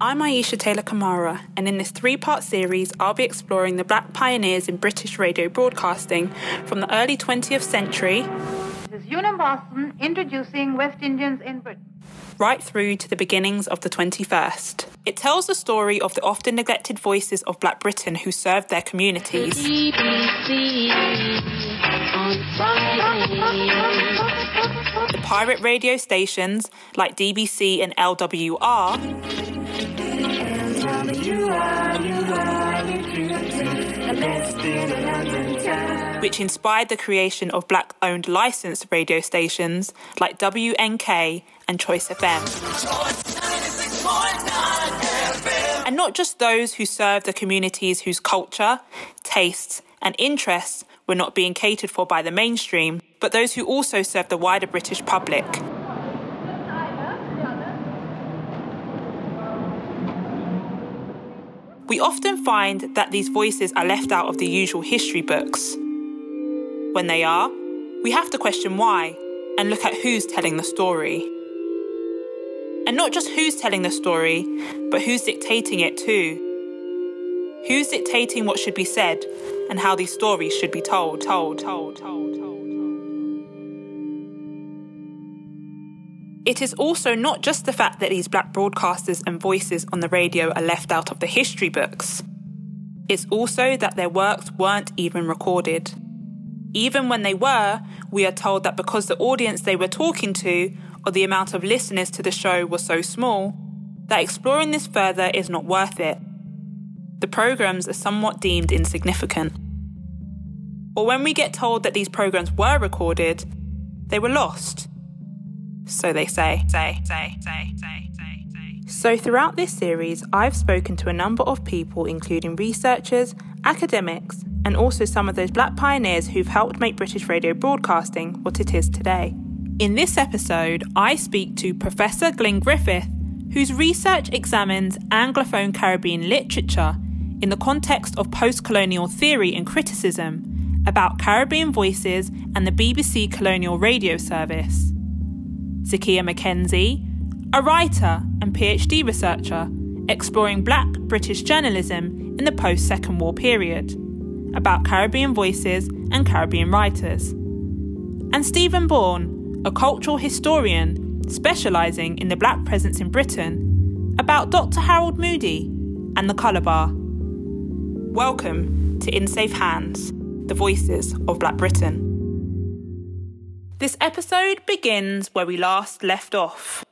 I'm Ayesha Taylor Kamara, and in this three part series, I'll be exploring the black pioneers in British radio broadcasting from the early 20th century. This is Una Marson introducing West Indians in Britain. Right through to the beginnings of the 21st. It tells the story of the often neglected voices of Black Britain who served their communities. The pirate radio stations like DBC and LWR which inspired the creation of black owned licensed radio stations like WNK and Choice FM. And not just those who served the communities whose culture, tastes, and interests were not being catered for by the mainstream, but those who also served the wider British public. We often find that these voices are left out of the usual history books. When they are, we have to question why and look at who's telling the story. And not just who's telling the story, but who's dictating it too. Who's dictating what should be said and how these stories should be told, told, told, told, told. It is also not just the fact that these black broadcasters and voices on the radio are left out of the history books. It's also that their works weren't even recorded. Even when they were, we are told that because the audience they were talking to or the amount of listeners to the show was so small, that exploring this further is not worth it. The programs are somewhat deemed insignificant. Or when we get told that these programs were recorded, they were lost so they say. Say, say, say, say, say, say. So, throughout this series, I've spoken to a number of people, including researchers, academics, and also some of those black pioneers who've helped make British radio broadcasting what it is today. In this episode, I speak to Professor Glyne Griffith, whose research examines Anglophone Caribbean literature in the context of post colonial theory and criticism about Caribbean voices and the BBC Colonial Radio Service. Zakiya McKenzie, a writer and PhD researcher exploring black British journalism in the post Second War period, about Caribbean voices and Caribbean writers. And Stephen Bourne, a cultural historian specialising in the black presence in Britain, about Dr. Harold Moody and the Colour Bar. Welcome to In Safe Hands, the voices of Black Britain. This episode begins where we last left off.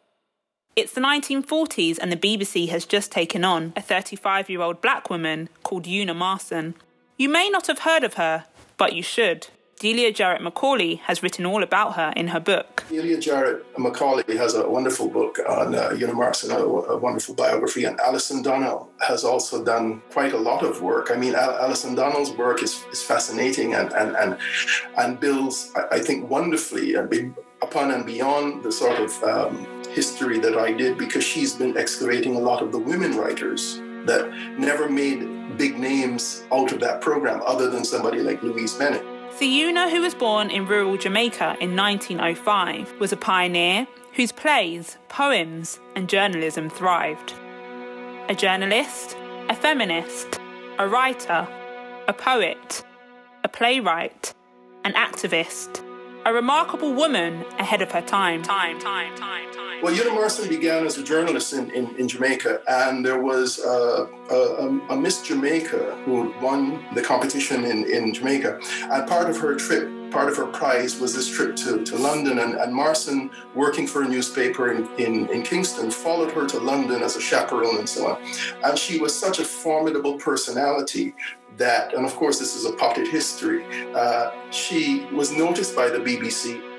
It's the 1940s, and the BBC has just taken on a 35 year old black woman called Una Marson. You may not have heard of her, but you should. Delia Jarrett Macauley has written all about her in her book. Delia Jarrett Macauley has a wonderful book on uh, Una Marson, a, a, wonderful biography, and Alison Donnell has also done quite a lot of work. I mean, Al- Alison Donnell's work is, is fascinating and, and, and, and builds, I, I think, wonderfully upon and beyond the sort of um, history that I did because she's been excavating a lot of the women writers that never made big names out of that program other than somebody like Louise Bennett. Theuna, who was born in rural Jamaica in 1905, was a pioneer whose plays, poems, and journalism thrived. A journalist, a feminist, a writer, a poet, a playwright, an activist, a remarkable woman ahead of her. Time, time, time, time. Well, Una Marson began as a journalist in, in, in Jamaica, and there was uh, a, a, Miss Jamaica who won the competition in, in Jamaica. And part of her trip, part of her prize was this trip to, to London. And, and Marson, working for a newspaper in, in, in Kingston, followed her to London as a chaperone and so on. And she was such a formidable personality that, and of course, this is a potted history, uh, she was noticed by the BBC.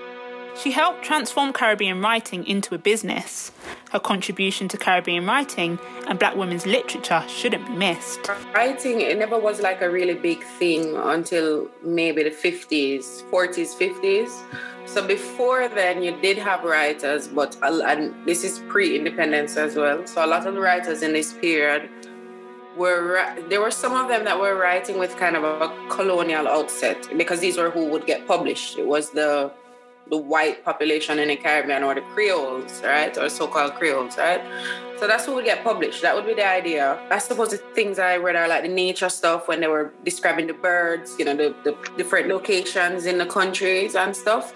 She helped transform Caribbean writing into a business. Her contribution to Caribbean writing and black women's literature shouldn't be missed. Writing, it never was like a really big thing until maybe the 50s, 40s, 50s. So before then, you did have writers, but and this is pre-independence as well. So a lot of the writers in this period were there were some of them that were writing with kind of a colonial outset because these were who would get published. It was the the white population in the Caribbean or the Creoles, right? Or so-called Creoles, right? So that's what would get published. That would be the idea. I suppose the things I read are like the nature stuff when they were describing the birds, you know, the, the different locations in the countries and stuff.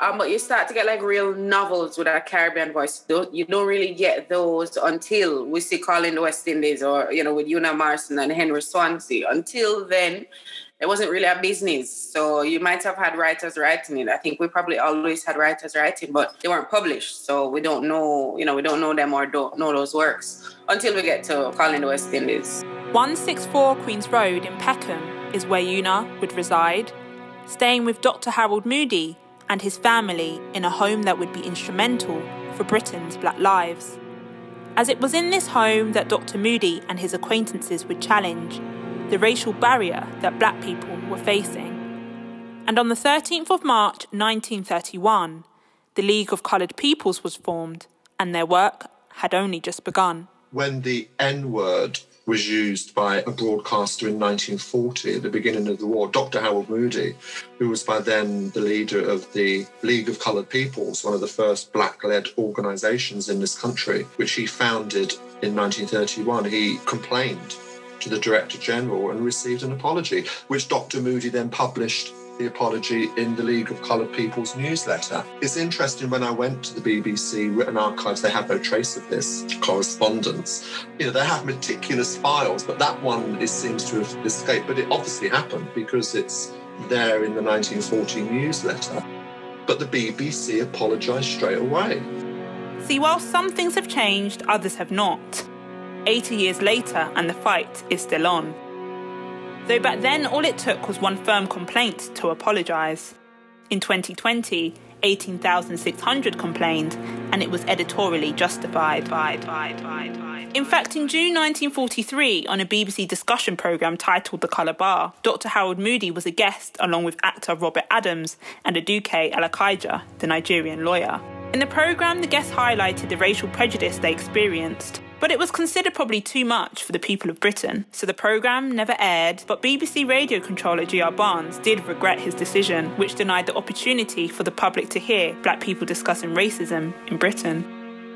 Um, but you start to get like real novels with a Caribbean voice. You don't really get those until we see Calling the West Indies or, you know, with Una Marson and Henry Swanzy. Until then, it wasn't really a business. So you might have had writers writing it. I think we probably always had writers writing, but they weren't published. So we don't know, you know, we don't know them or don't know those works until we get to Calling the West Indies. 164 Queens Road in Peckham is where Una would reside, staying with Dr. Harold Moody and his family in a home that would be instrumental for Britain's black lives. As it was in this home that Dr. Moody and his acquaintances would challenge the racial barrier that black people were facing. And on the 13th of March 1931, the League of Coloured Peoples was formed, and their work had only just begun. When the N word was used by a broadcaster in 1940 at the beginning of the war, Dr. Harold Moody, who was by then the leader of the League of Coloured Peoples, one of the first black led organisations in this country, which he founded in 1931, he complained to the Director General and received an apology, which Dr. Moody then published the apology in the League of Coloured People's newsletter. It's interesting when I went to the BBC written archives, they have no trace of this correspondence. You know, they have meticulous files, but that one is, seems to have escaped. But it obviously happened because it's there in the 1940 newsletter. But the BBC apologised straight away. See, while some things have changed, others have not. 80 years later, and the fight is still on. Though back then, all it took was one firm complaint to apologise. In 2020, 18,600 complained, and it was editorially justified. In fact, in June 1943, on a BBC discussion programme titled The Colour Bar, Dr. Harold Moody was a guest along with actor Robert Adams and Aduke Alakija, the Nigerian lawyer. In the programme, the guests highlighted the racial prejudice they experienced but it was considered probably too much for the people of Britain, so the programme never aired. But BBC radio controller G.R. Barnes did regret his decision, which denied the opportunity for the public to hear black people discussing racism in Britain.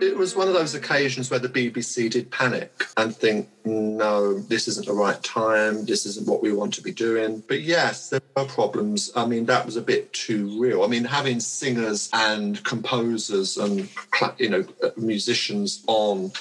It was one of those occasions where the BBC did panic and think, no, this isn't the right time, this isn't what we want to be doing. But yes, there were problems. I mean, that was a bit too real. I mean, having singers and composers and, you know, uh, musicians on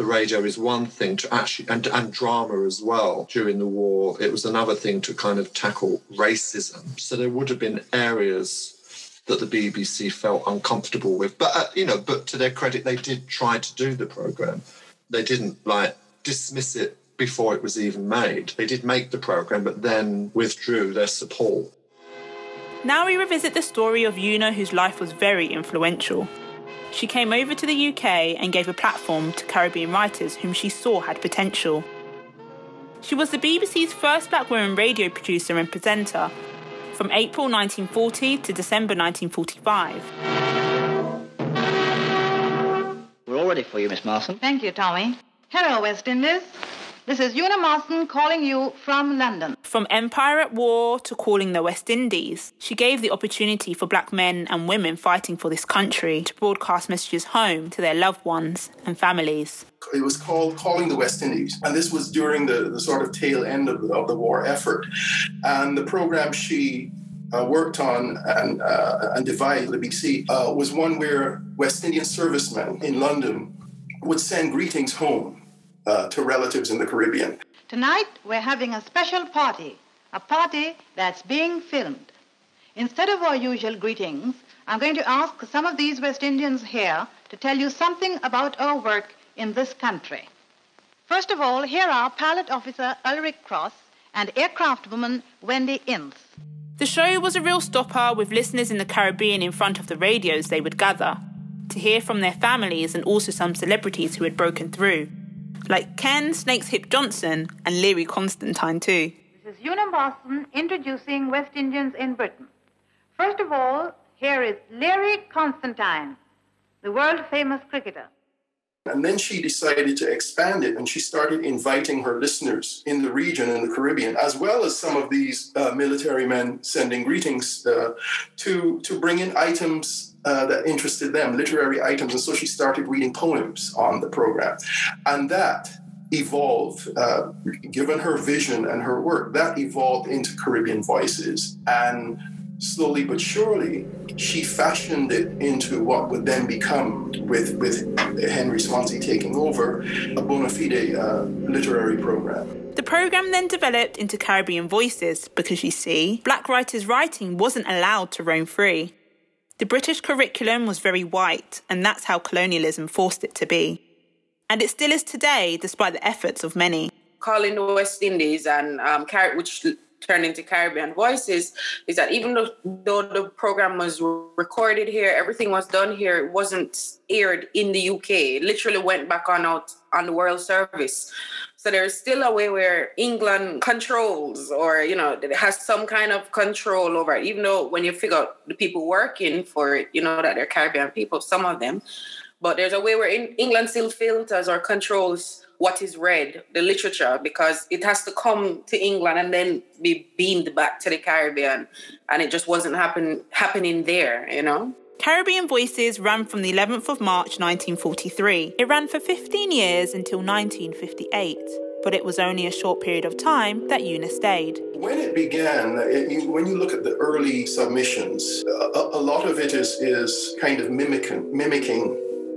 the radio is one thing to actually and, and drama as well during the war. It was another thing to kind of tackle racism. So there would have been areas that the bbc felt uncomfortable with but uh, you know but to their credit they did try to do the program. They didn't like dismiss it before it was even made. They did make the program but then withdrew their support. Now we revisit the story of Una, whose life was very influential. She came over to the UK and gave a platform to Caribbean writers whom she saw had potential. She was the BBC's first black woman radio producer and presenter from April 1940 to December 1945. We're all ready for you, Miss Marson. Thank you, Tommy. Hello, West Indies. This is Una Marson calling you from London. From Empire at War to calling the West Indies, she gave the opportunity for black men and women fighting for this country to broadcast messages home to their loved ones and families. It was called Calling the West Indies, and this was during the, the sort of tail end of the, of the war effort. And the program she uh, worked on and, uh, and devised, the BBC, uh, was one where West Indian servicemen in London would send greetings home uh, to relatives in the Caribbean. Tonight, we're having a special party, a party that's being filmed. Instead of our usual greetings, I'm going to ask some of these West Indians here to tell you something about our work in this country. First of all, here are Pilot Officer Ulric Cross and aircraft woman Wendy Ince. The show was a real stopper with listeners in the Caribbean in front of the radios they would gather to hear from their families and also some celebrities who had broken through like Ken Snakehips Johnson and Learie Constantine, too. This is Una Marson introducing West Indians in Britain. First of all, here is Learie Constantine, the world famous cricketer. And then she decided to expand it and she started inviting her listeners in the region, in the Caribbean, as well as some of these uh, military men sending greetings uh, to, to bring in items uh, that interested them, literary items. And so she started reading poems on the program. And that evolved, uh, given her vision and her work, that evolved into Caribbean Voices. And slowly but surely, she fashioned it into what would then become, with, with Henry Swanzy taking over, a bona fide uh, literary program. The program then developed into Caribbean Voices because you see, black writers' writing wasn't allowed to roam free. The British curriculum was very white, and that's how colonialism forced it to be. And it still is today, despite the efforts of many. Calling the West Indies and um, which turned into Caribbean Voices is that even though, though the program was recorded here, everything was done here, it wasn't aired in the UK. It literally went back on out on the World Service. So there's still a way where England controls or, you know, has some kind of control over it, even though when you figure out the people working for it, you know that they're Caribbean people, some of them. But there's a way where England still filters or controls what is read, the literature, because it has to come to England and then be beamed back to the Caribbean. And it just wasn't happen, happening there, you know? Caribbean Voices ran from the 11th of March 1943. It ran for 15 years until 1958 but it was only a short period of time that Una stayed. When it began, it, you, when you look at the early submissions, a, a, lot of it is, is kind of mimicking, mimicking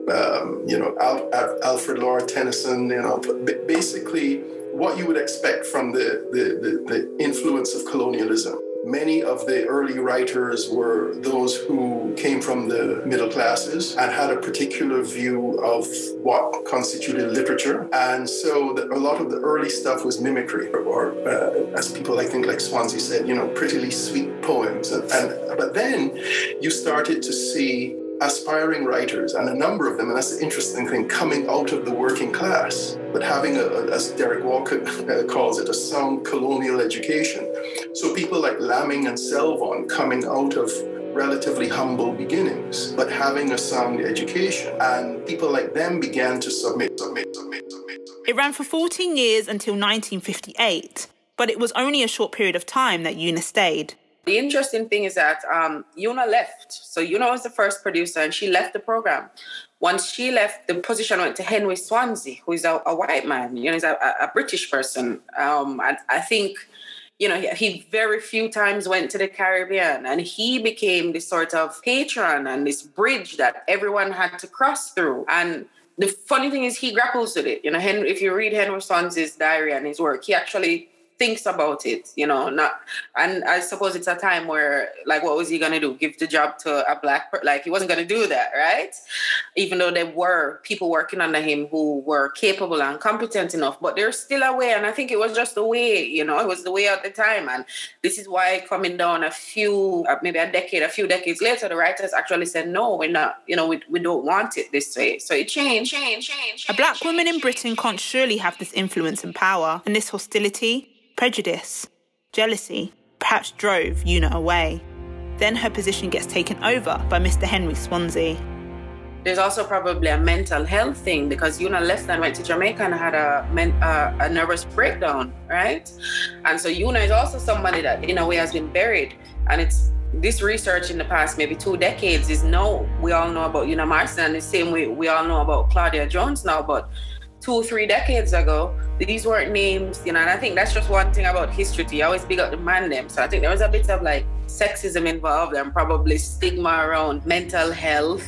um, you know, Al- Al- Alfred Lord Tennyson, you know, basically what you would expect from the, the, the, the influence of colonialism. Many of the early writers were those who came from the middle classes and had a particular view of what constituted literature. And so the, a lot of the early stuff was mimicry, or uh, as people I think like Swanzy said, you know, prettily sweet poems. And, and but then you started to see aspiring writers, and a number of them, and that's the interesting thing, coming out of the working class, but having, a, as Derek Walcott calls it, a sound colonial education. So people like Lamming and Selvon coming out of relatively humble beginnings, but having a sound education. And people like them began to submit, submit, submit, submit. It ran for 14 years until 1958, but it was only a short period of time that Una stayed. The interesting thing is that um, Una left. So Una was the first producer and she left the program. Once she left, the position went to Henry Swanzy, who is a, a white man, you know, he's a, a British person. Um, and I think, you know, he, he very few times went to the Caribbean and he became this sort of patron and this bridge that everyone had to cross through. And the funny thing is he grapples with it. You know, Henry, if you read Henry Swanzy's diary and his work, he actually thinks about it, you know, not and I suppose it's a time where like what was he gonna do? Give the job to a black person like he wasn't gonna do that, right? Even though there were people working under him who were capable and competent enough, but there's still a way, and I think it was just the way, you know, it was the way at the time. And this is why coming down a few uh, maybe a decade, a few decades later, the writers actually said, No, we're not, you know, we, we don't want it this way. So it changed, changed, changed. A black woman in Britain can't surely have this influence and power and this hostility Prejudice, jealousy, perhaps drove Una away. Then her position gets taken over by Mr. Henry Swanzy. There's also probably a mental health thing because Una left and went to Jamaica and had a, uh, a nervous breakdown, right? And so Una is also somebody that, in a way, has been buried. And it's this research in the past maybe two decades is no, we all know about Una Marson, the same way we all know about Claudia Jones now, but two, three decades ago, these weren't names, you know, and I think that's just one thing about history. You always big up the man them. So I think there was a bit of like sexism involved and probably stigma around mental health,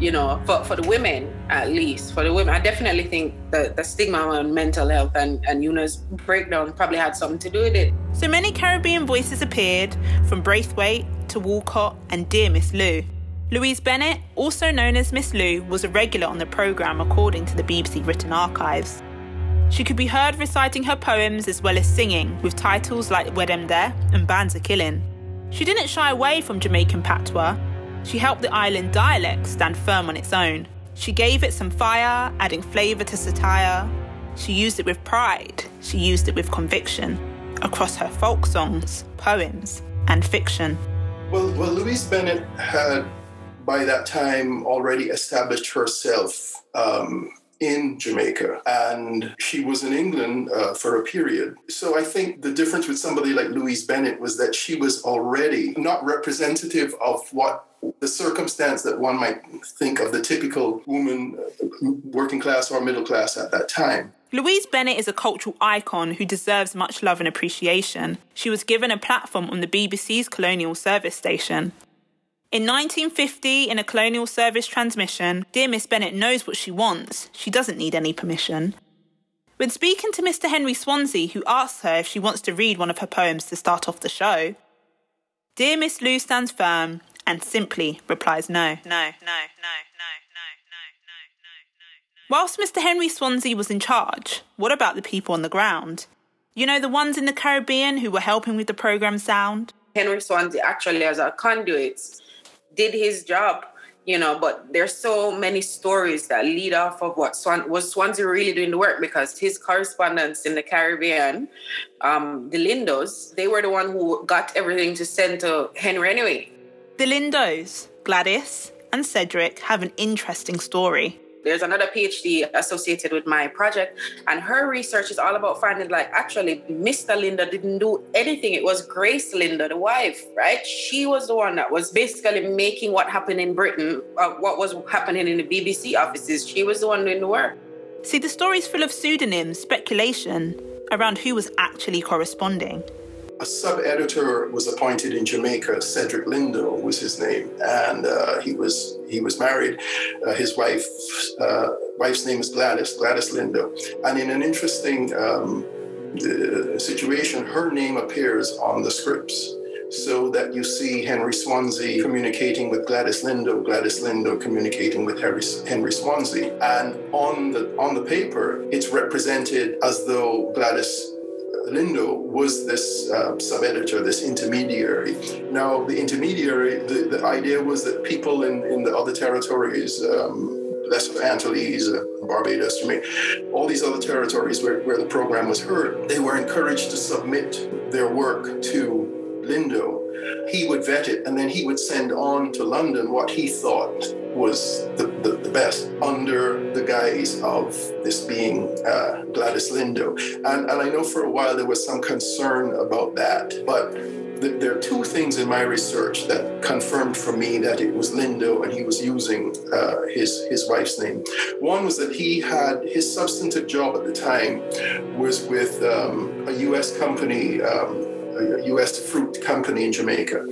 you know, for, for the women at least. For the women, I definitely think the, the stigma around mental health and, and Una's breakdown probably had something to do with it. So many Caribbean voices appeared, from Brathwaite to Walcott and Dear Miss Lou. Louise Bennett, also known as Miss Lou, was a regular on the programme according to the BBC written archives. She could be heard reciting her poems as well as singing, with titles like Wedem There and Bans a Killin'. She didn't shy away from Jamaican patois. She helped the island dialect stand firm on its own. She gave it some fire, adding flavour to satire. She used it with pride. She used it with conviction across her folk songs, poems, and fiction. Well, well, Louise Bennett had by that time already established herself um, in Jamaica, and she was in England uh, for a period. So I think the difference with somebody like Louise Bennett was that she was already not representative of what the circumstance that one might think of the typical woman, uh, working class or middle class at that time. Louise Bennett is a cultural icon who deserves much love and appreciation. She was given a platform on the BBC's colonial service station. In 1950, in a colonial service transmission, Dear Miss Bennett knows what she wants. She doesn't need any permission. When speaking to Mr. Henry Swanzy, who asks her if she wants to read one of her poems to start off the show, Dear Miss Lou stands firm and simply replies no. No, no, no, no, no, no, no. Whilst Mr. Henry Swanzy was in charge, what about the people on the ground? You know, the ones in the Caribbean who were helping with the programme sound? Henry Swanzy actually, as a conduit, did his job, you know, but there's so many stories that lead off of what Swan was Swanzy really doing the work because his correspondents in the Caribbean, um, the Lindos, they were the one who got everything to send to Henry anyway. The Lindos, Gladys, and Cedric have an interesting story there's another PhD associated with my project, and her research is all about finding like actually Mr. Lindo didn't do anything. It was Grace Lindo, the wife, right? She was the one that was basically making what happened in Britain, uh, what was happening in the BBC offices. She was the one doing the work. See, the story's full of pseudonyms, speculation around who was actually corresponding a sub editor was appointed in Jamaica. Cedric Lindo was his name, and uh, he was he was married. Uh, his wife uh, wife's name is Gladys Gladys Lindo, and in an interesting um, situation, her name appears on the scripts. So that you see Henry Swanzy communicating with Gladys Lindo, Gladys Lindo communicating with Henry, Henry Swanzy, and on the on the paper, it's represented as though Gladys Lindo was this uh, sub editor, this intermediary. Now, the intermediary, the, the idea was that people in, in the other territories, um, Lesser Antilles, uh, Barbados, Jamaica, all these other territories where, where the program was heard, they were encouraged to submit their work to Lindo he would vet it and then he would send on to London what he thought was the, the, the best under the guise of this being uh, Gladys Lindo. And, and I know for a while there was some concern about that, but there are two things in my research that confirmed for me that it was Lindo and he was using uh, his his wife's name. One was that he had his substantive job at the time was with um, a U.S. company. Um, a U.S. fruit company in Jamaica,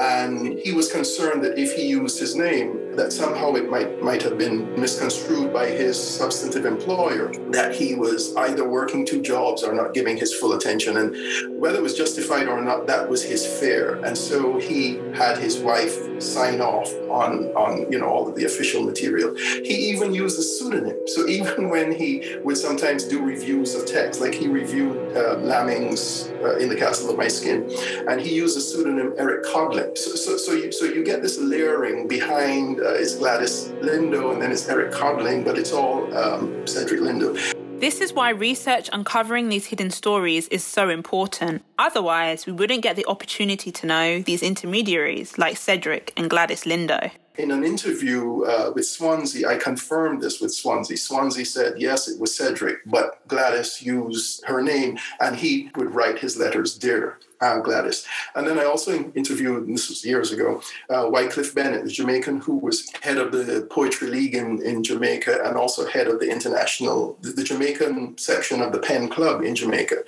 and he was concerned that if he used his name, that somehow it might might have been misconstrued by his substantive employer that he was either working two jobs or not giving his full attention, and whether it was justified or not, that was his fear, and so he had his wife sign off on on you know all of the official material. He even used a pseudonym, so even when he would sometimes do reviews of text, like he reviewed uh, Lamming's uh, In the Castle of My Skin, and he used a pseudonym Eric Codling. So, so, so, you, so you get this layering behind uh, it's Gladys Lindo and then it's Eric Codling, but it's all um, Cedric Lindo. This is why research uncovering these hidden stories is so important. Otherwise, we wouldn't get the opportunity to know these intermediaries like Cedric and Gladys Lindo. In an interview uh, with Swanzy, I confirmed this with Swanzy. Swanzy said, yes, it was Cedric, but Gladys used her name and he would write his letters, dear uh, Gladys. And then I also interviewed, this was years ago, uh, Wycliffe Bennett, the Jamaican who was head of the Poetry League in, in Jamaica and also head of the international, the, the Jamaican section of the Pen Club in Jamaica.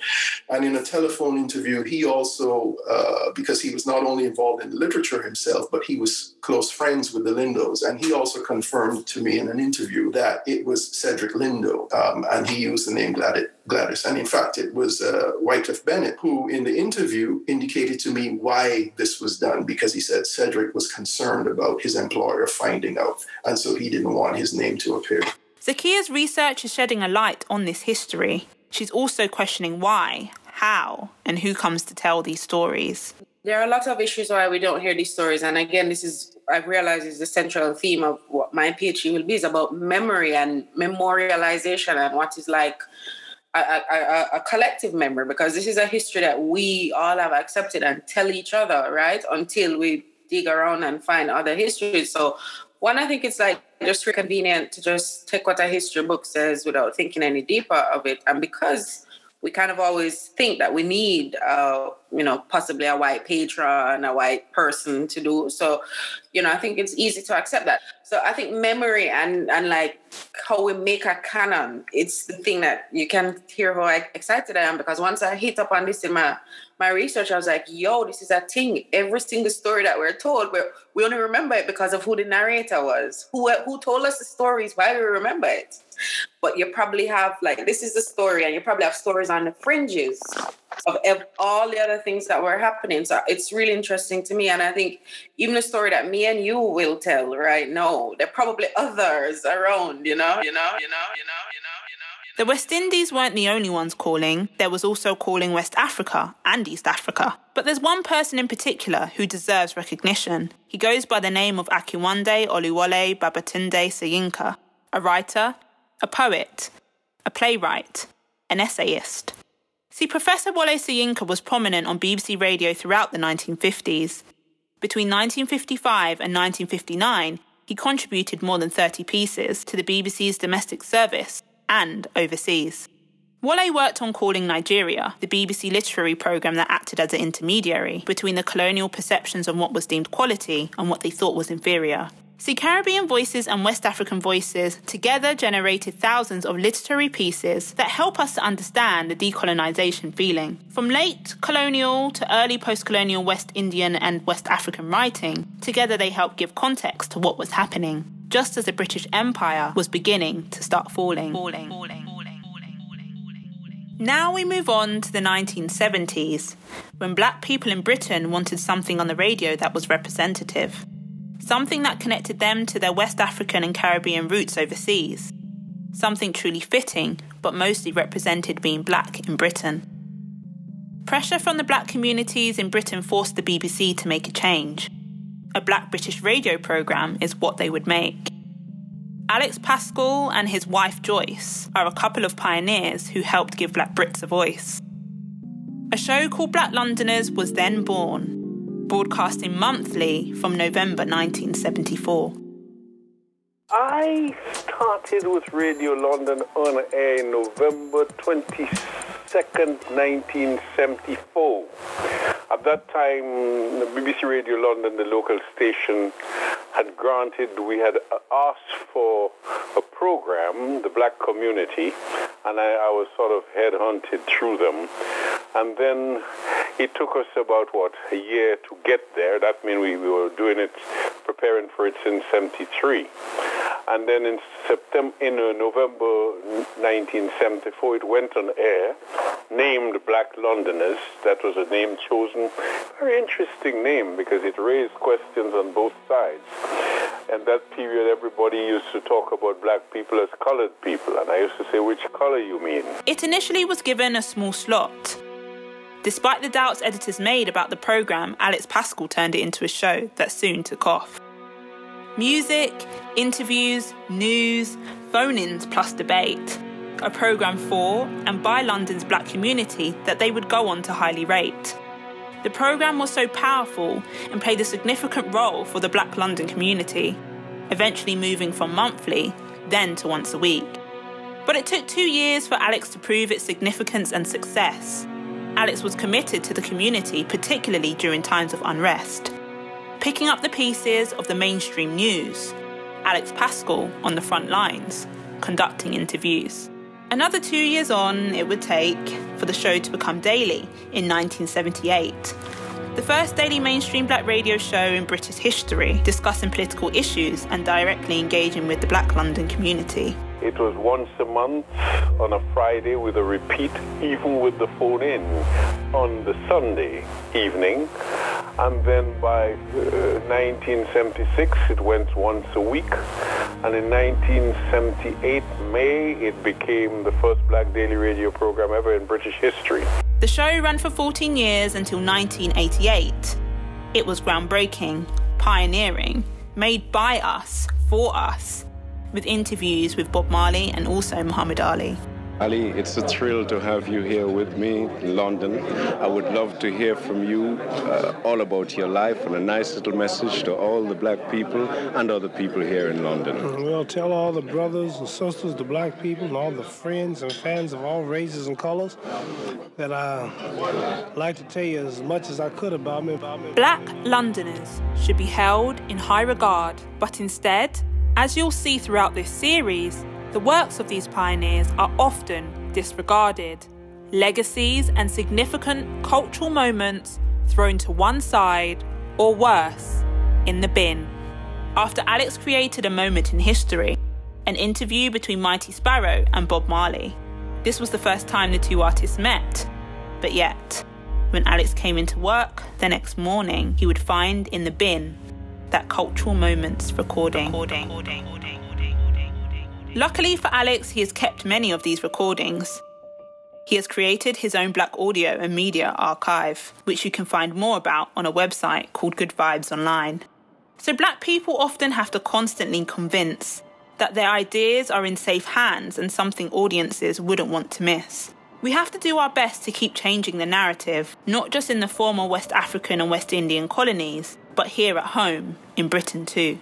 And in a telephone interview, he also, uh, because he was not only involved in literature himself, but he was close friends with the Lindos. And he also confirmed to me in an interview that it was Cedric Lindo, um, and he used the name Gladys. Gladys. And in fact, it was uh, Wycliffe Bennett who, in the interview, indicated to me why this was done because he said Cedric was concerned about his employer finding out. And so he didn't want his name to appear. Zakiya's research is shedding a light on this history. She's also questioning why, how, and who comes to tell these stories. There are a lot of issues why we don't hear these stories. And again, this is, I've realized, is the central theme of what my PhD will be is about memory and memorialization and what is like a, a, a, collective memory because this is a history that we all have accepted and tell each other, right? Until we dig around and find other histories. So One, I think it's like just convenient to just take what a history book says without thinking any deeper of it. And because we kind of always think that we need, uh, you know, possibly a white patron, a white person to do. So, you know, I think it's easy to accept that. So I think memory and and like how we make a canon, it's the thing that you can hear how excited I am because once I hit up on this in my my research, I was like, yo, this is a thing. Every single story that we're told, we we only remember it because of who the narrator was, who who told us the stories, why do we remember it. But you probably have like this is the story, and you probably have stories on the fringes of all the other things that were happening. So it's really interesting to me, and I think even the story that me and you will tell right now, there are probably others around. You know, you know, you know, you know, you know. The West Indies weren't the only ones calling, there was also calling West Africa and East Africa. But there's one person in particular who deserves recognition. He goes by the name of Akinwande Oluwole Babatunde Soyinka, a writer, a poet, a playwright, an essayist. See, Professor Wole Soyinka was prominent on BBC Radio throughout the 1950s. Between 1955 and 1959, he contributed more than 30 pieces to the BBC's domestic service and overseas. Wole worked on Calling Nigeria, the BBC literary programme that acted as an intermediary between the colonial perceptions on what was deemed quality and what they thought was inferior. See, Caribbean Voices and West African Voices together generated thousands of literary pieces that help us to understand the decolonisation feeling. From late colonial to early post colonial West Indian and West African writing, together they help give context to what was happening just as the British Empire was beginning to start falling. falling, falling. Now we move on to the 1970s, when black people in Britain wanted something on the radio that was representative, something that connected them to their West African and Caribbean roots overseas, something truly fitting, but mostly represented being black in Britain. Pressure from the black communities in Britain forced the BBC to make a change a black British radio programme is what they would make. Alex Pascall and his wife Joyce are a couple of pioneers who helped give black Brits a voice. A show called Black Londoners was then born, broadcasting monthly from November 1974. I started with Radio London on air November 22nd, 1974. At that time, the BBC Radio London, the local station, had granted, we had asked for a program, the black community, and I, I was sort of headhunted through them. And then it took us about, what, a year to get there. That means we, we were doing it, preparing for it since 73. And then in September, in uh, November 1974, it went on air, named Black Londoners. That was a name chosen. Very interesting name because it raised questions on both sides. And that period, everybody used to talk about black people as colored people. And I used to say, which color you mean? It initially was given a small slot. Despite the doubts editors made about the programme, Alex Pascall turned it into a show that soon took off. Music, interviews, news, phone ins plus debate. A programme for and by London's black community that they would go on to highly rate. The programme was so powerful and played a significant role for the black London community, eventually moving from monthly, then to once a week. But it took two years for Alex to prove its significance and success. Alex was committed to the community, particularly during times of unrest picking up the pieces of the mainstream news, Alex Pascall on the front lines, conducting interviews. Another two years on, it would take for the show to become daily in 1978. The first daily mainstream black radio show in British history, discussing political issues and directly engaging with the black London community. It was once a month on a Friday with a repeat, even with the phone in, on the Sunday evening. And then by uh, 1976, it went once a week. And in 1978, May, it became the first black daily radio program ever in British history. The show ran for 14 years until 1988. It was groundbreaking, pioneering, made by us, for us with interviews with Bob Marley and also Muhammad Ali. Ali, it's a thrill to have you here with me in London. I would love to hear from you uh, all about your life and a nice little message to all the black people and other people here in London. Well, tell all the brothers and sisters, the black people, and all the friends and fans of all races and colors that I like to tell you as much as I could about me. About me. Black Londoners should be held in high regard, but instead, as you'll see throughout this series, the works of these pioneers are often disregarded. Legacies and significant cultural moments thrown to one side, or worse, in the bin. After Alex created a moment in history, an interview between Mighty Sparrow and Bob Marley. This was the first time the two artists met, but yet, when Alex came into work the next morning, he would find in the bin that cultural moments recording. recording, recording, Luckily for Alex, he has kept many of these recordings. He has created his own black audio and media archive, which you can find more about on a website called Good Vibes Online. So, black people often have to constantly convince that their ideas are in safe hands and something audiences wouldn't want to miss. We have to do our best to keep changing the narrative, not just in the former West African and West Indian colonies, but here at home, in Britain too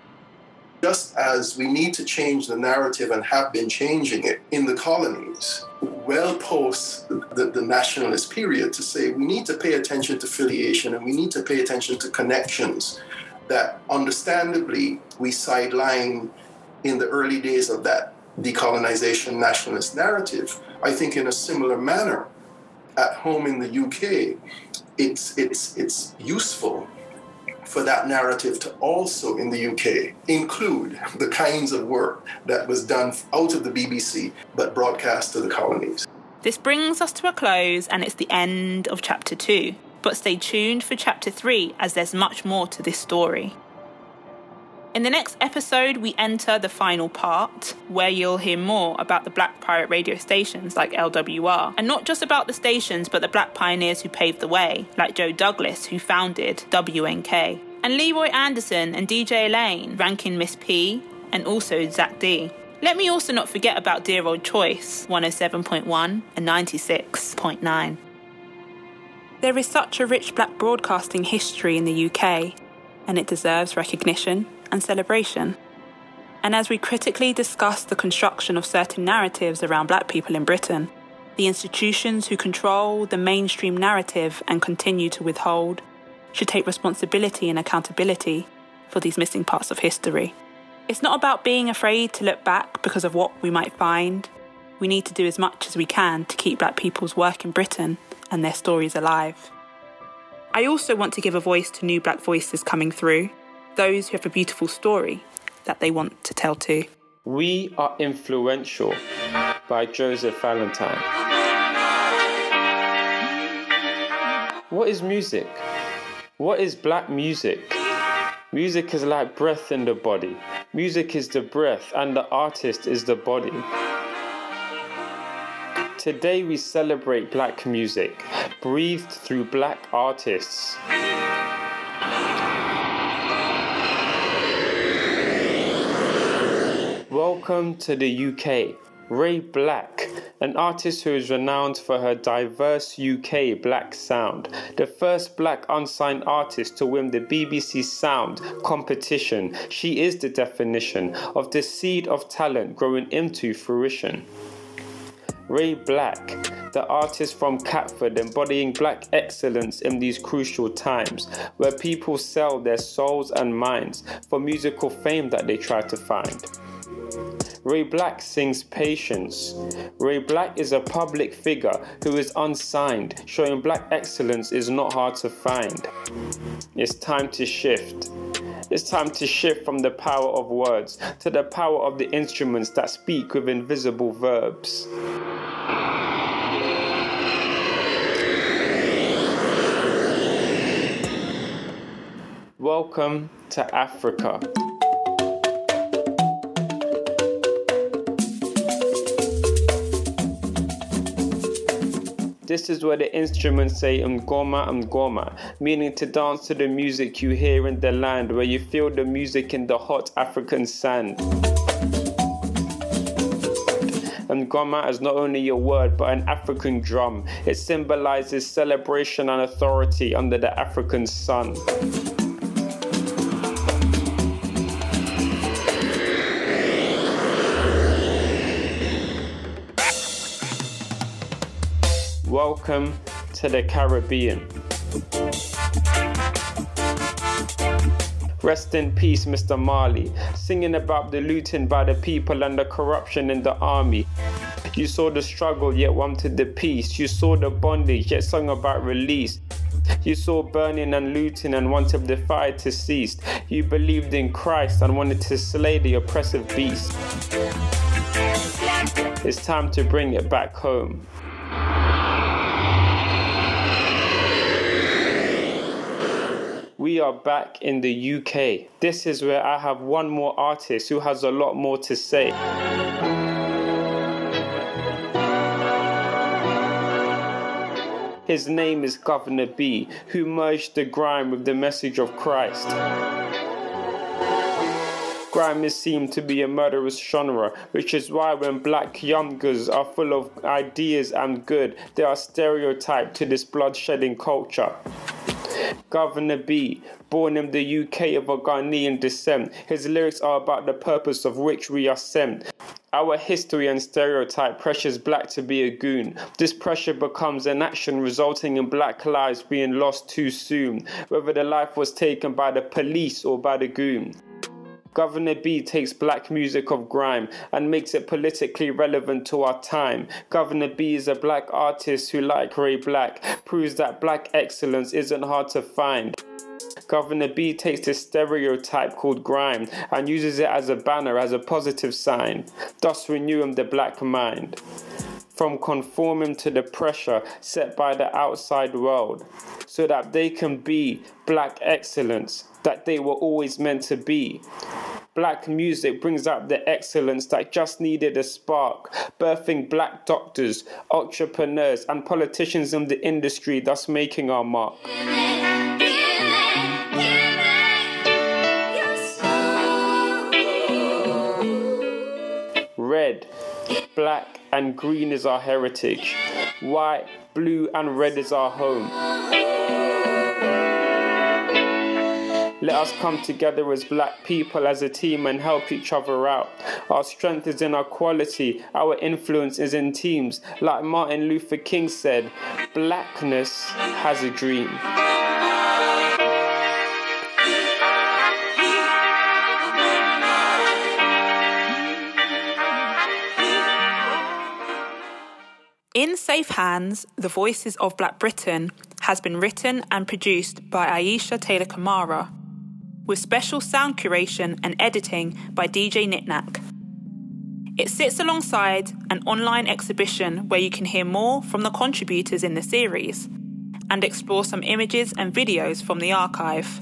just as we need to change the narrative and have been changing it in the colonies, well post the, the, nationalist period, to say we need to pay attention to filiation and we need to pay attention to connections that understandably we sideline in the early days of that decolonization nationalist narrative. I think in a similar manner, at home in the UK, it's, it's, it's useful for that narrative to also in the UK include the kinds of work that was done out of the BBC but broadcast to the colonies. This brings us to a close and it's the end of chapter 2. But stay tuned for chapter 3 as there's much more to this story. In the next episode, we enter the final part, where you'll hear more about the black pirate radio stations like LWR, and not just about the stations, but the black pioneers who paved the way, like Joe Douglas, who founded WNK, and Leroy Anderson and DJ Elaine, ranking Miss P, and also Zach D. Let me also not forget about Dear Old Choice 107.1 and 96.9. There is such a rich black broadcasting history in the UK, and it deserves recognition and celebration. And as we critically discuss the construction of certain narratives around black people in Britain, the institutions who control the mainstream narrative and continue to withhold should take responsibility and accountability for these missing parts of history. It's not about being afraid to look back because of what we might find. We need to do as much as we can to keep black people's work in Britain and their stories alive. I also want to give a voice to new black voices coming through those who have a beautiful story that they want to tell too. We are influential by Joseph Valentine. What is music? What is black music? Music is like breath in the body. Music is the breath, and the artist is the body. Today we celebrate black music, breathed through black artists. Welcome to the UK. Ray BLK, an artist who is renowned for her diverse UK black sound, the first black unsigned artist to win the BBC Sound competition. She is the definition of the seed of talent growing into fruition. Ray BLK, the artist from Catford embodying black excellence in these crucial times where people sell their souls and minds for musical fame that they try to find. Ray BLK sings Patience. Ray BLK is a public figure who is unsigned, showing black excellence is not hard to find. It's time to shift. It's time to shift from the power of words to the power of the instruments that speak with invisible verbs. Welcome to Africa. This is where the instruments say ngoma ngoma, meaning to dance to the music you hear in the land, where you feel the music in the hot African sand. Ngoma is not only a word but an African drum. It symbolizes celebration and authority under the African sun. Welcome to the Caribbean. Rest in peace, Mr. Marley, singing about the looting by the people and the corruption in the army. You saw the struggle, yet wanted the peace. You saw the bondage, yet sung about release. You saw burning and looting and wanted the fire to cease. You believed in Christ and wanted to slay the oppressive beast. It's time to bring it back home. We are back in the UK. This is where I have one more artist who has a lot more to say. His name is Guvna B, who merged the grime with the message of Christ. Grime is seen to be a murderous genre, which is why when black youngers are full of ideas and good, they are stereotyped to this bloodshedding culture. Guvna B, born in the UK of a Ghanaian descent, his lyrics are about the purpose of which we are sent. Our history and stereotype pressures black to be a goon. This pressure becomes an action resulting in black lives being lost too soon, whether the life was taken by the police or by the goon. Guvna B takes black music of grime and makes it politically relevant to our time. Guvna B is a black artist who, like Ray BLK, proves that black excellence isn't hard to find. Guvna B takes this stereotype called grime and uses it as a banner, as a positive sign, thus renewing the black mind from conforming to the pressure set by the outside world so that they can be black excellence that they were always meant to be. Black music brings out the excellence that just needed a spark, birthing black doctors, entrepreneurs, and politicians in the industry, thus making our mark. Black, and green is our heritage. White, blue, and red is our home. Let us come together as black people, as a team, and help each other out. Our strength is in our quality, our influence is in teams. Like Martin Luther King said, blackness has a dream. In Safe Hands, The Voices of Black Britain has been written and produced by Ayesha Taylor Kamara, with special sound curation and editing by DJ Nitnak. It sits alongside an online exhibition where you can hear more from the contributors in the series and explore some images and videos from the archive.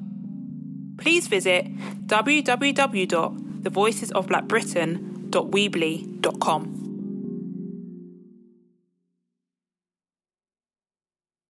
Please visit www.thevoicesofblackbritain.weebly.com.